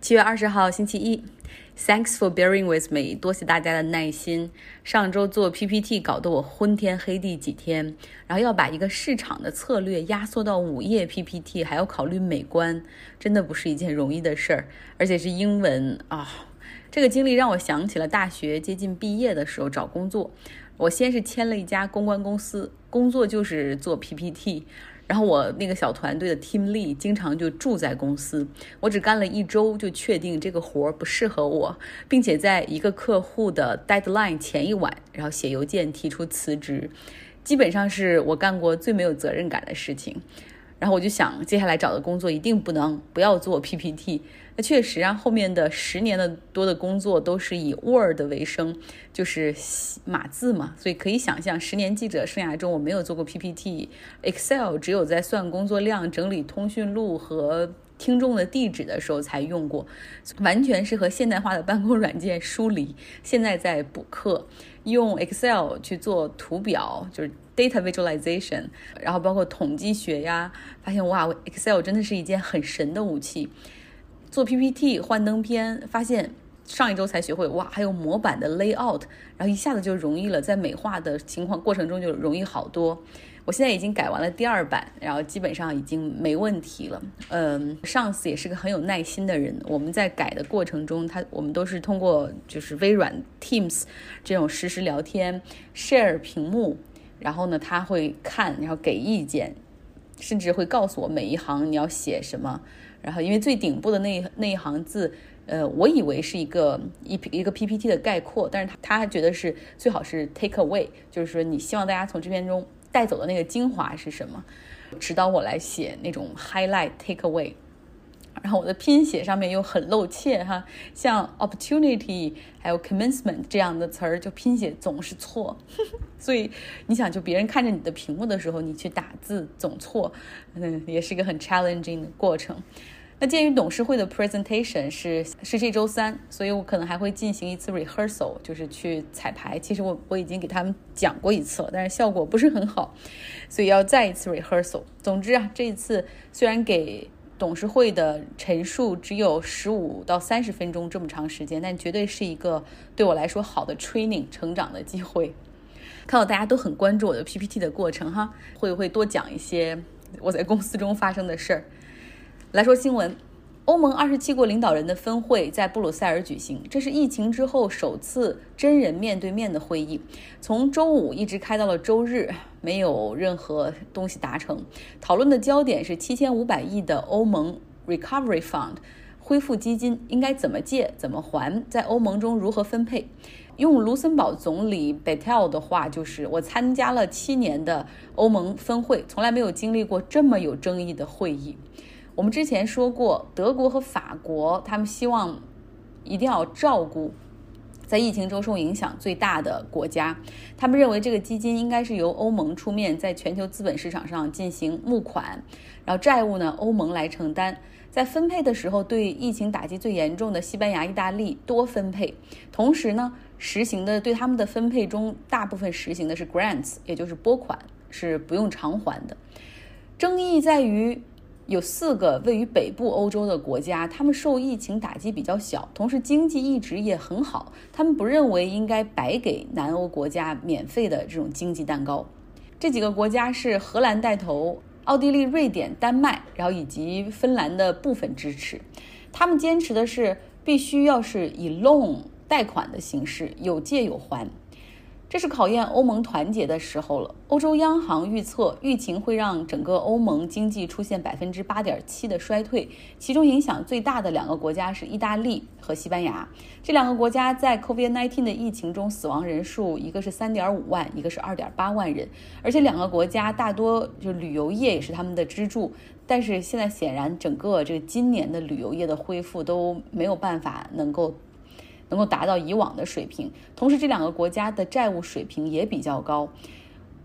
七月二十号，星期一。Thanks for bearing with me，多谢大家的耐心。上周做 PPT 搞得我昏天黑地几天，然后要把一个市场的策略压缩到五页 PPT，还要考虑美观，真的不是一件容易的事儿，而且是英文啊。这个经历让我想起了大学接近毕业的时候找工作，我先是签了一家公关公司，工作就是做 PPT。然后我那个小团队的 team lead 经常就住在公司，我只干了一周就确定这个活儿不适合我，并且在一个客户的 deadline 前一晚，然后写邮件提出辞职，基本上是我干过最没有责任感的事情。然后我就想，接下来找的工作一定不能不要做 PPT。那确实啊，后面的十年的多的工作都是以 Word 为生，就是码字嘛。所以可以想象，十年记者生涯中我没有做过 PPT，Excel 只有在算工作量、整理通讯录和听众的地址的时候才用过，完全是和现代化的办公软件疏离。现在在补课，用 Excel 去做图表，就是 data visualization，然后包括统计学呀，发现哇，Excel 真的是一件很神的武器。做 PPT 幻灯片，发现上一周才学会哇，还有模板的 layout，然后一下子就容易了，在美化的情况过程中就容易好多。我现在已经改完了第二版，然后基本上已经没问题了。嗯，上司也是个很有耐心的人，我们在改的过程中，他我们都是通过就是微软 Teams 这种实时聊天 share 屏幕，然后呢他会看，然后给意见，甚至会告诉我每一行你要写什么。然后，因为最顶部的那那一行字，呃，我以为是一个一一个 PPT 的概括，但是他他觉得是最好是 take away，就是说你希望大家从这篇中带走的那个精华是什么，指导我来写那种 highlight take away。然后我的拼写上面又很露怯哈，像 opportunity 还有 commencement 这样的词儿，就拼写总是错。所以你想，就别人看着你的屏幕的时候，你去打字总错，嗯，也是一个很 challenging 的过程。那鉴于董事会的 presentation 是是这周三，所以我可能还会进行一次 rehearsal，就是去彩排。其实我我已经给他们讲过一次了，但是效果不是很好，所以要再一次 rehearsal。总之啊，这一次虽然给董事会的陈述只有十五到三十分钟这么长时间，但绝对是一个对我来说好的 training 成长的机会。看到大家都很关注我的 PPT 的过程哈，会不会多讲一些我在公司中发生的事儿？来说新闻。欧盟二十七国领导人的分会在布鲁塞尔举行，这是疫情之后首次真人面对面的会议。从周五一直开到了周日，没有任何东西达成。讨论的焦点是七千五百亿的欧盟 Recovery Fund 恢复基金应该怎么借、怎么还，在欧盟中如何分配。用卢森堡总理 Bettel 的话就是：“我参加了七年的欧盟峰会，从来没有经历过这么有争议的会议。”我们之前说过，德国和法国，他们希望一定要照顾在疫情中受影响最大的国家。他们认为这个基金应该是由欧盟出面，在全球资本市场上进行募款，然后债务呢欧盟来承担。在分配的时候，对疫情打击最严重的西班牙、意大利多分配。同时呢，实行的对他们的分配中，大部分实行的是 grants，也就是拨款，是不用偿还的。争议在于。有四个位于北部欧洲的国家，他们受疫情打击比较小，同时经济一直也很好。他们不认为应该白给南欧国家免费的这种经济蛋糕。这几个国家是荷兰带头，奥地利、瑞典、丹麦，然后以及芬兰的部分支持。他们坚持的是必须要是以 loan 贷款的形式，有借有还。这是考验欧盟团结的时候了。欧洲央行预测，疫情会让整个欧盟经济出现百分之八点七的衰退，其中影响最大的两个国家是意大利和西班牙。这两个国家在 COVID-19 的疫情中死亡人数，一个是三点五万，一个是二点八万人。而且两个国家大多就旅游业也是他们的支柱，但是现在显然整个这个今年的旅游业的恢复都没有办法能够。能够达到以往的水平，同时这两个国家的债务水平也比较高。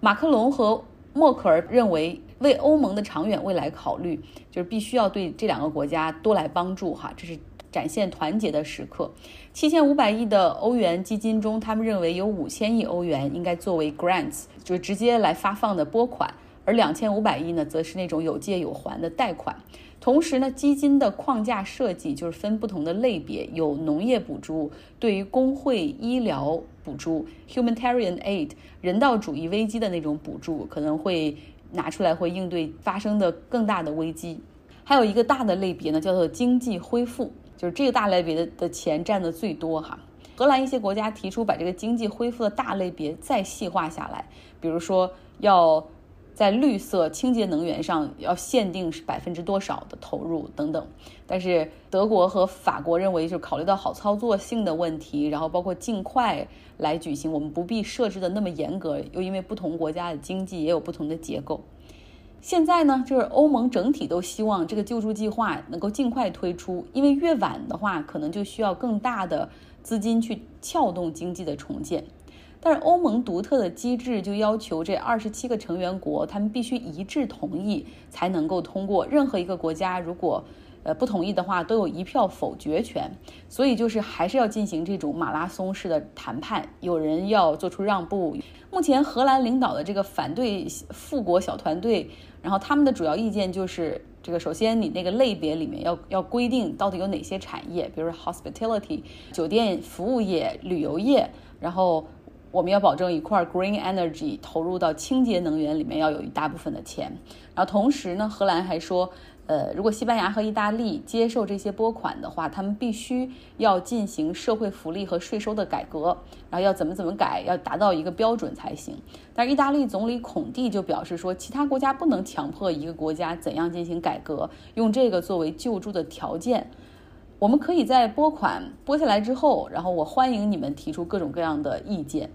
马克龙和默克尔认为，为欧盟的长远未来考虑，就是必须要对这两个国家多来帮助哈，这是展现团结的时刻。七千五百亿的欧元基金中，他们认为有五千亿欧元应该作为 grants，就是直接来发放的拨款，而两千五百亿呢，则是那种有借有还的贷款。同时呢，基金的框架设计就是分不同的类别，有农业补助，对于工会医疗补助，humanitarian aid 人道主义危机的那种补助，可能会拿出来会应对发生的更大的危机。还有一个大的类别呢，叫做经济恢复，就是这个大类别的的钱占的最多哈。荷兰一些国家提出把这个经济恢复的大类别再细化下来，比如说要。在绿色清洁能源上要限定是百分之多少的投入等等，但是德国和法国认为，就考虑到好操作性的问题，然后包括尽快来举行，我们不必设置的那么严格，又因为不同国家的经济也有不同的结构。现在呢，就是欧盟整体都希望这个救助计划能够尽快推出，因为越晚的话，可能就需要更大的资金去撬动经济的重建。但是欧盟独特的机制就要求这二十七个成员国，他们必须一致同意才能够通过。任何一个国家如果呃不同意的话，都有一票否决权。所以就是还是要进行这种马拉松式的谈判，有人要做出让步。目前荷兰领导的这个反对富国小团队，然后他们的主要意见就是这个：首先你那个类别里面要要规定到底有哪些产业，比如说 hospitality 酒店服务业、旅游业，然后。我们要保证一块 green energy 投入到清洁能源里面要有一大部分的钱，然后同时呢，荷兰还说，呃，如果西班牙和意大利接受这些拨款的话，他们必须要进行社会福利和税收的改革，然后要怎么怎么改，要达到一个标准才行。但是意大利总理孔蒂就表示说，其他国家不能强迫一个国家怎样进行改革，用这个作为救助的条件。我们可以在拨款拨下来之后，然后我欢迎你们提出各种各样的意见。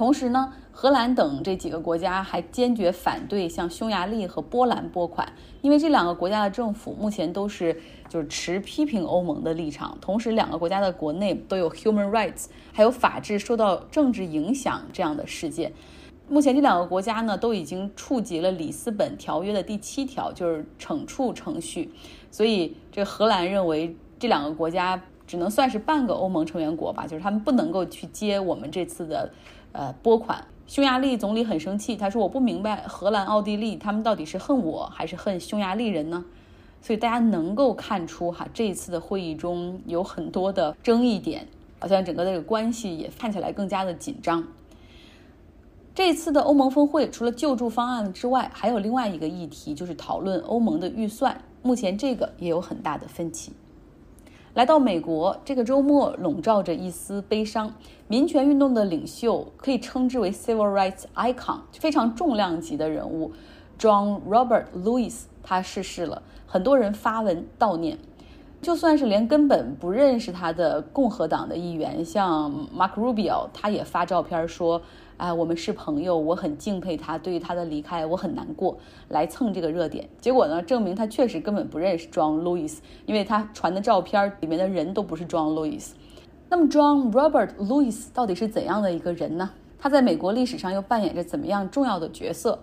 同时呢，荷兰等这几个国家还坚决反对向匈牙利和波兰拨款，因为这两个国家的政府目前都是就是持批评欧盟的立场。同时，两个国家的国内都有 human rights，还有法治受到政治影响这样的事件。目前这两个国家呢都已经触及了里斯本条约的第七条，就是惩处程序。所以，这荷兰认为这两个国家只能算是半个欧盟成员国吧，就是他们不能够去接我们这次的。呃，拨款，匈牙利总理很生气，他说：“我不明白荷兰、奥地利他们到底是恨我还是恨匈牙利人呢？”所以大家能够看出，哈，这一次的会议中有很多的争议点，好像整个这个关系也看起来更加的紧张。这次的欧盟峰会除了救助方案之外，还有另外一个议题，就是讨论欧盟的预算。目前这个也有很大的分歧。来到美国，这个周末笼罩着一丝悲伤。民权运动的领袖可以称之为 civil rights icon，非常重量级的人物，John Robert Lewis，他逝世了。很多人发文悼念，就算是连根本不认识他的共和党的议员，像 Mark Rubio，他也发照片说。哎，我们是朋友，我很敬佩他。对于他的离开，我很难过，来蹭这个热点。结果呢，证明他确实根本不认识 John Lewis，因为他传的照片里面的人都不是 John Lewis。那么，John Robert Lewis 到底是怎样的一个人呢？他在美国历史上又扮演着怎么样重要的角色？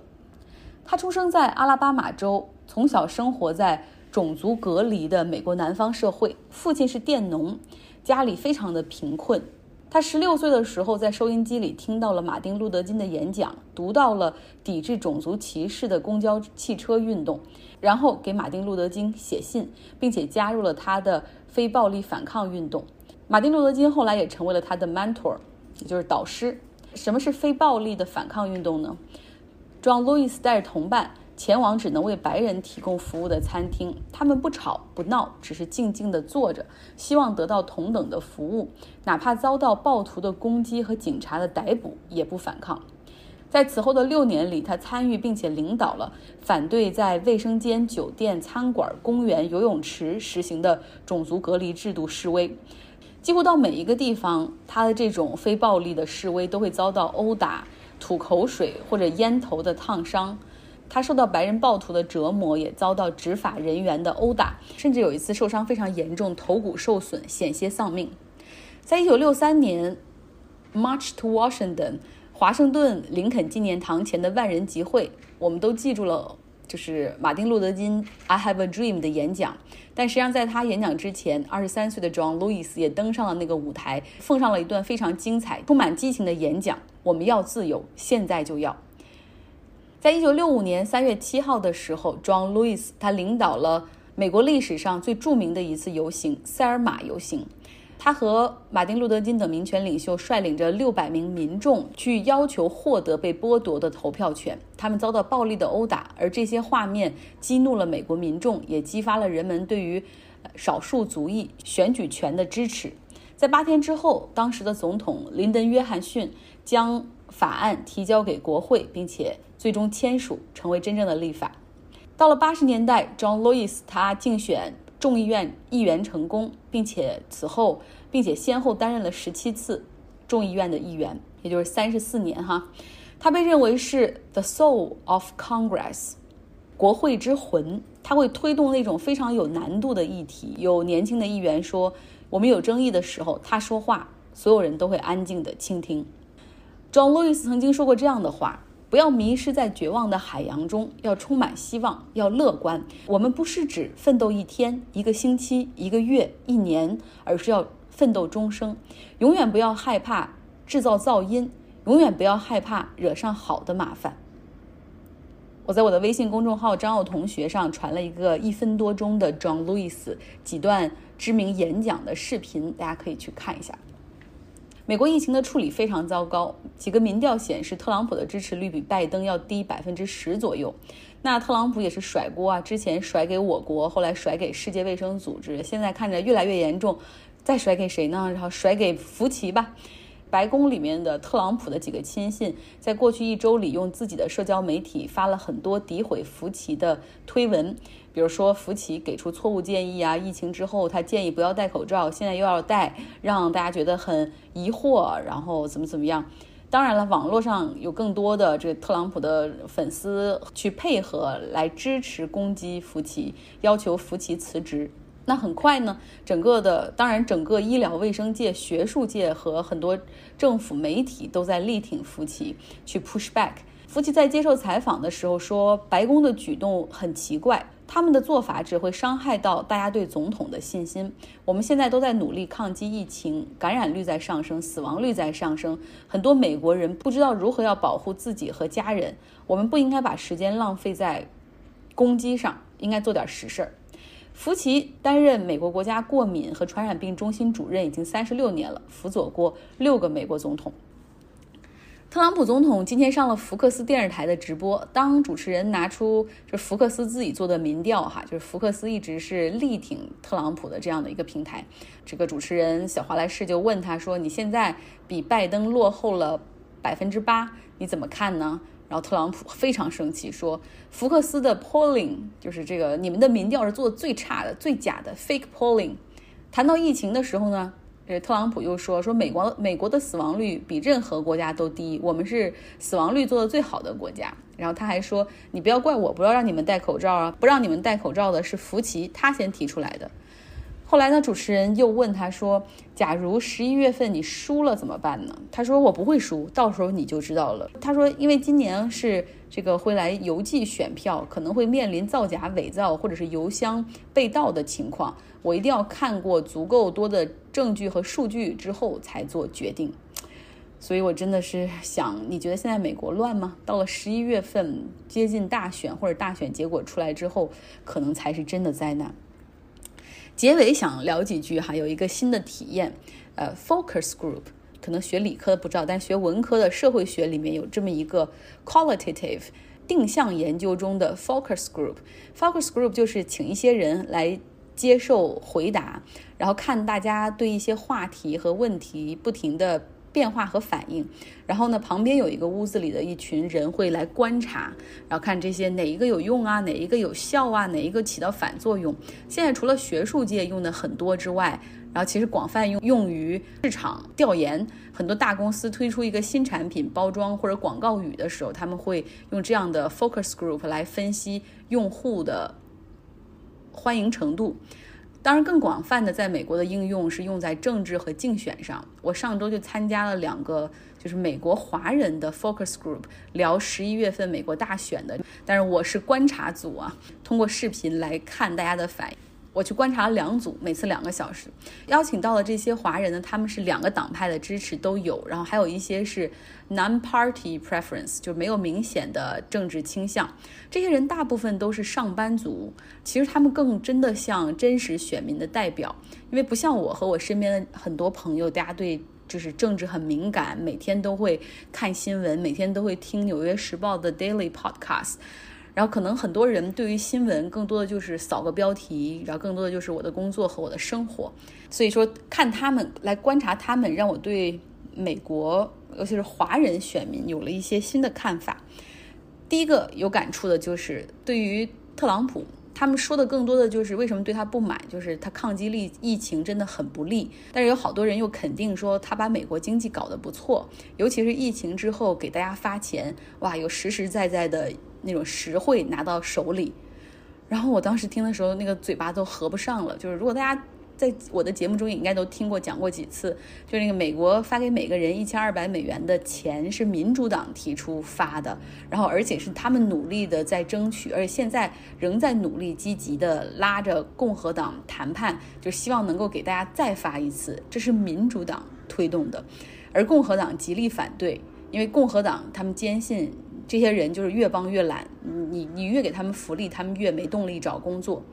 他出生在阿拉巴马州，从小生活在种族隔离的美国南方社会，父亲是佃农，家里非常的贫困。他十六岁的时候，在收音机里听到了马丁·路德·金的演讲，读到了抵制种族歧视的公交汽车运动，然后给马丁·路德·金写信，并且加入了他的非暴力反抗运动。马丁·路德·金后来也成为了他的 mentor，也就是导师。什么是非暴力的反抗运动呢？John Lewis 带着同伴。前往只能为白人提供服务的餐厅，他们不吵不闹，只是静静地坐着，希望得到同等的服务，哪怕遭到暴徒的攻击和警察的逮捕，也不反抗。在此后的六年里，他参与并且领导了反对在卫生间、酒店、餐馆、公园、游泳池实行的种族隔离制度示威。几乎到每一个地方，他的这种非暴力的示威都会遭到殴打、吐口水或者烟头的烫伤。他受到白人暴徒的折磨，也遭到执法人员的殴打，甚至有一次受伤非常严重，头骨受损，险些丧命。在一九六三年，March to Washington，华盛顿林肯纪念堂前的万人集会，我们都记住了，就是马丁路德金 "I have a dream" 的演讲。但实际上，在他演讲之前，二十三岁的 John Lewis 也登上了那个舞台，奉上了一段非常精彩、充满激情的演讲：我们要自由，现在就要。在一九六五年三月七号的时候，John Lewis 他领导了美国历史上最著名的一次游行——塞尔玛游行。他和马丁·路德·金等民权领袖率领着六百名民众去要求获得被剥夺的投票权。他们遭到暴力的殴打，而这些画面激怒了美国民众，也激发了人们对于少数族裔选举权的支持。在八天之后，当时的总统林登·约翰逊将法案提交给国会，并且最终签署，成为真正的立法。到了八十年代，John Lewis 他竞选。众议院议员成功，并且此后，并且先后担任了十七次众议院的议员，也就是三十四年哈。他被认为是 the soul of Congress，国会之魂。他会推动那种非常有难度的议题。有年轻的议员说，我们有争议的时候，他说话，所有人都会安静的倾听。John Lewis 曾经说过这样的话。不要迷失在绝望的海洋中，要充满希望，要乐观。我们不是指奋斗一天、一个星期、一个月、一年，而是要奋斗终生。永远不要害怕制造噪音，永远不要害怕惹上好的麻烦。我在我的微信公众号“张奥同学”上传了一个一分多钟的 John Lewis 几段知名演讲的视频，大家可以去看一下。美国疫情的处理非常糟糕，几个民调显示特朗普的支持率比拜登要低百分之十左右。那特朗普也是甩锅啊，之前甩给我国，后来甩给世界卫生组织，现在看着越来越严重，再甩给谁呢？然后甩给福奇吧。白宫里面的特朗普的几个亲信，在过去一周里用自己的社交媒体发了很多诋毁福奇的推文，比如说福奇给出错误建议啊，疫情之后他建议不要戴口罩，现在又要戴，让大家觉得很疑惑，然后怎么怎么样。当然了，网络上有更多的这个特朗普的粉丝去配合来支持攻击福奇，要求福奇辞职。那很快呢，整个的当然，整个医疗卫生界、学术界和很多政府媒体都在力挺福奇，去 push back。福奇在接受采访的时候说，白宫的举动很奇怪，他们的做法只会伤害到大家对总统的信心。我们现在都在努力抗击疫情，感染率在上升，死亡率在上升，很多美国人不知道如何要保护自己和家人。我们不应该把时间浪费在攻击上，应该做点实事儿。福奇担任美国国家过敏和传染病中心主任已经三十六年了，辅佐过六个美国总统。特朗普总统今天上了福克斯电视台的直播，当主持人拿出这福克斯自己做的民调，哈，就是福克斯一直是力挺特朗普的这样的一个平台。这个主持人小华莱士就问他说：“你现在比拜登落后了百分之八，你怎么看呢？”然后特朗普非常生气，说福克斯的 polling 就是这个你们的民调是做的最差的、最假的 fake polling。谈到疫情的时候呢，呃，特朗普又说说美国美国的死亡率比任何国家都低，我们是死亡率做的最好的国家。然后他还说你不要怪我，不要让你们戴口罩啊，不让你们戴口罩的是福奇，他先提出来的。后来呢？主持人又问他说：“假如十一月份你输了怎么办呢？”他说：“我不会输，到时候你就知道了。”他说：“因为今年是这个会来邮寄选票，可能会面临造假、伪造或者是邮箱被盗的情况，我一定要看过足够多的证据和数据之后才做决定。”所以，我真的是想，你觉得现在美国乱吗？到了十一月份，接近大选或者大选结果出来之后，可能才是真的灾难。结尾想聊几句哈，有一个新的体验，呃，focus group，可能学理科的不知道，但学文科的社会学里面有这么一个 qualitative 定向研究中的 focus group。focus group 就是请一些人来接受回答，然后看大家对一些话题和问题不停的。变化和反应，然后呢，旁边有一个屋子里的一群人会来观察，然后看这些哪一个有用啊，哪一个有效啊，哪一个起到反作用。现在除了学术界用的很多之外，然后其实广泛用用于市场调研。很多大公司推出一个新产品包装或者广告语的时候，他们会用这样的 focus group 来分析用户的欢迎程度。当然，更广泛的在美国的应用是用在政治和竞选上。我上周就参加了两个，就是美国华人的 focus group，聊十一月份美国大选的。但是我是观察组啊，通过视频来看大家的反应。我去观察了两组，每次两个小时，邀请到了这些华人呢，他们是两个党派的支持都有，然后还有一些是 non-party preference，就没有明显的政治倾向。这些人大部分都是上班族，其实他们更真的像真实选民的代表，因为不像我和我身边的很多朋友，大家对就是政治很敏感，每天都会看新闻，每天都会听《纽约时报》的 daily podcast。然后可能很多人对于新闻更多的就是扫个标题，然后更多的就是我的工作和我的生活。所以说看他们来观察他们，让我对美国尤其是华人选民有了一些新的看法。第一个有感触的就是对于特朗普，他们说的更多的就是为什么对他不满，就是他抗击力疫情真的很不利。但是有好多人又肯定说他把美国经济搞得不错，尤其是疫情之后给大家发钱，哇，有实实在在的。那种实惠拿到手里，然后我当时听的时候，那个嘴巴都合不上了。就是如果大家在我的节目中也应该都听过讲过几次，就是那个美国发给每个人一千二百美元的钱是民主党提出发的，然后而且是他们努力的在争取，而且现在仍在努力积极的拉着共和党谈判，就希望能够给大家再发一次。这是民主党推动的，而共和党极力反对，因为共和党他们坚信。这些人就是越帮越懒，你你越给他们福利，他们越没动力找工作。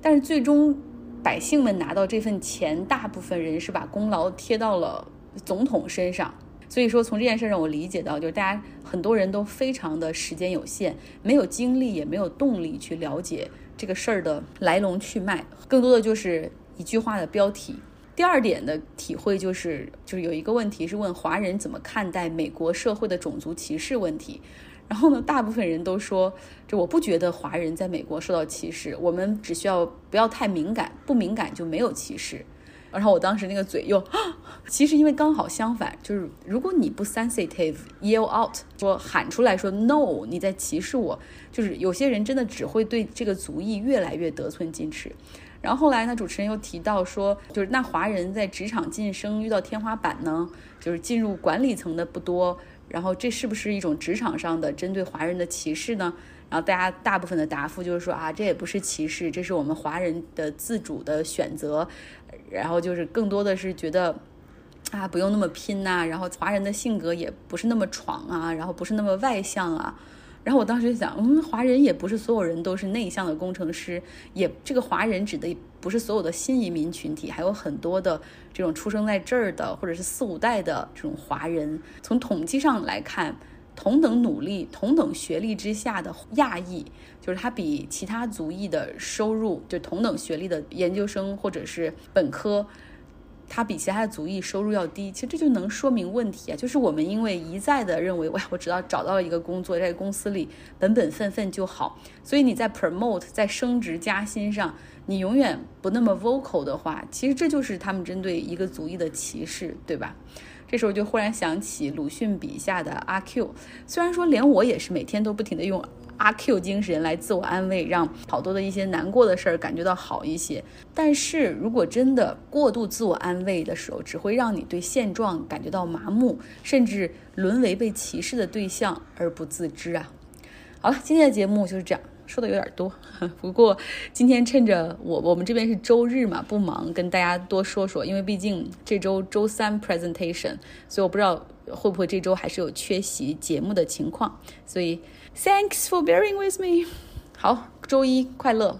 但是最终百姓们拿到这份钱，大部分人是把功劳贴到了总统身上。所以说，从这件事上我理解到，就是大家很多人都非常的时间有限，没有精力也没有动力去了解这个事儿的来龙去脉，更多的就是一句话的标题。第二点的体会就是，就是有一个问题是问华人怎么看待美国社会的种族歧视问题。然后呢，大部分人都说，就我不觉得华人在美国受到歧视，我们只需要不要太敏感，不敏感就没有歧视。然后我当时那个嘴又，其实因为刚好相反，就是如果你不 sensitive，yell out，说喊出来说 no，你在歧视我，就是有些人真的只会对这个族裔越来越得寸进尺。然后后来呢，主持人又提到说，就是那华人在职场晋升遇到天花板呢，就是进入管理层的不多。然后这是不是一种职场上的针对华人的歧视呢？然后大家大部分的答复就是说啊，这也不是歧视，这是我们华人的自主的选择。然后就是更多的是觉得啊，不用那么拼呐。然后华人的性格也不是那么闯啊，然后不是那么外向啊。然后我当时就想，嗯，华人也不是所有人都是内向的工程师，也这个华人指的不是所有的新移民群体，还有很多的这种出生在这儿的或者是四五代的这种华人。从统计上来看，同等努力、同等学历之下的亚裔，就是他比其他族裔的收入，就同等学历的研究生或者是本科。他比其他的族裔收入要低，其实这就能说明问题啊，就是我们因为一再的认为，哇，我只要找到了一个工作，在公司里本本分分就好，所以你在 promote 在升职加薪上，你永远不那么 vocal 的话，其实这就是他们针对一个族裔的歧视，对吧？这时候就忽然想起鲁迅笔下的阿 Q，虽然说连我也是每天都不停的用。阿 Q 精神来自我安慰，让好多的一些难过的事儿感觉到好一些。但是如果真的过度自我安慰的时候，只会让你对现状感觉到麻木，甚至沦为被歧视的对象而不自知啊！好了，今天的节目就是这样，说的有点多。不过今天趁着我我们这边是周日嘛，不忙，跟大家多说说，因为毕竟这周周三 presentation，所以我不知道会不会这周还是有缺席节目的情况，所以。Thanks for bearing with me。好，周一快乐。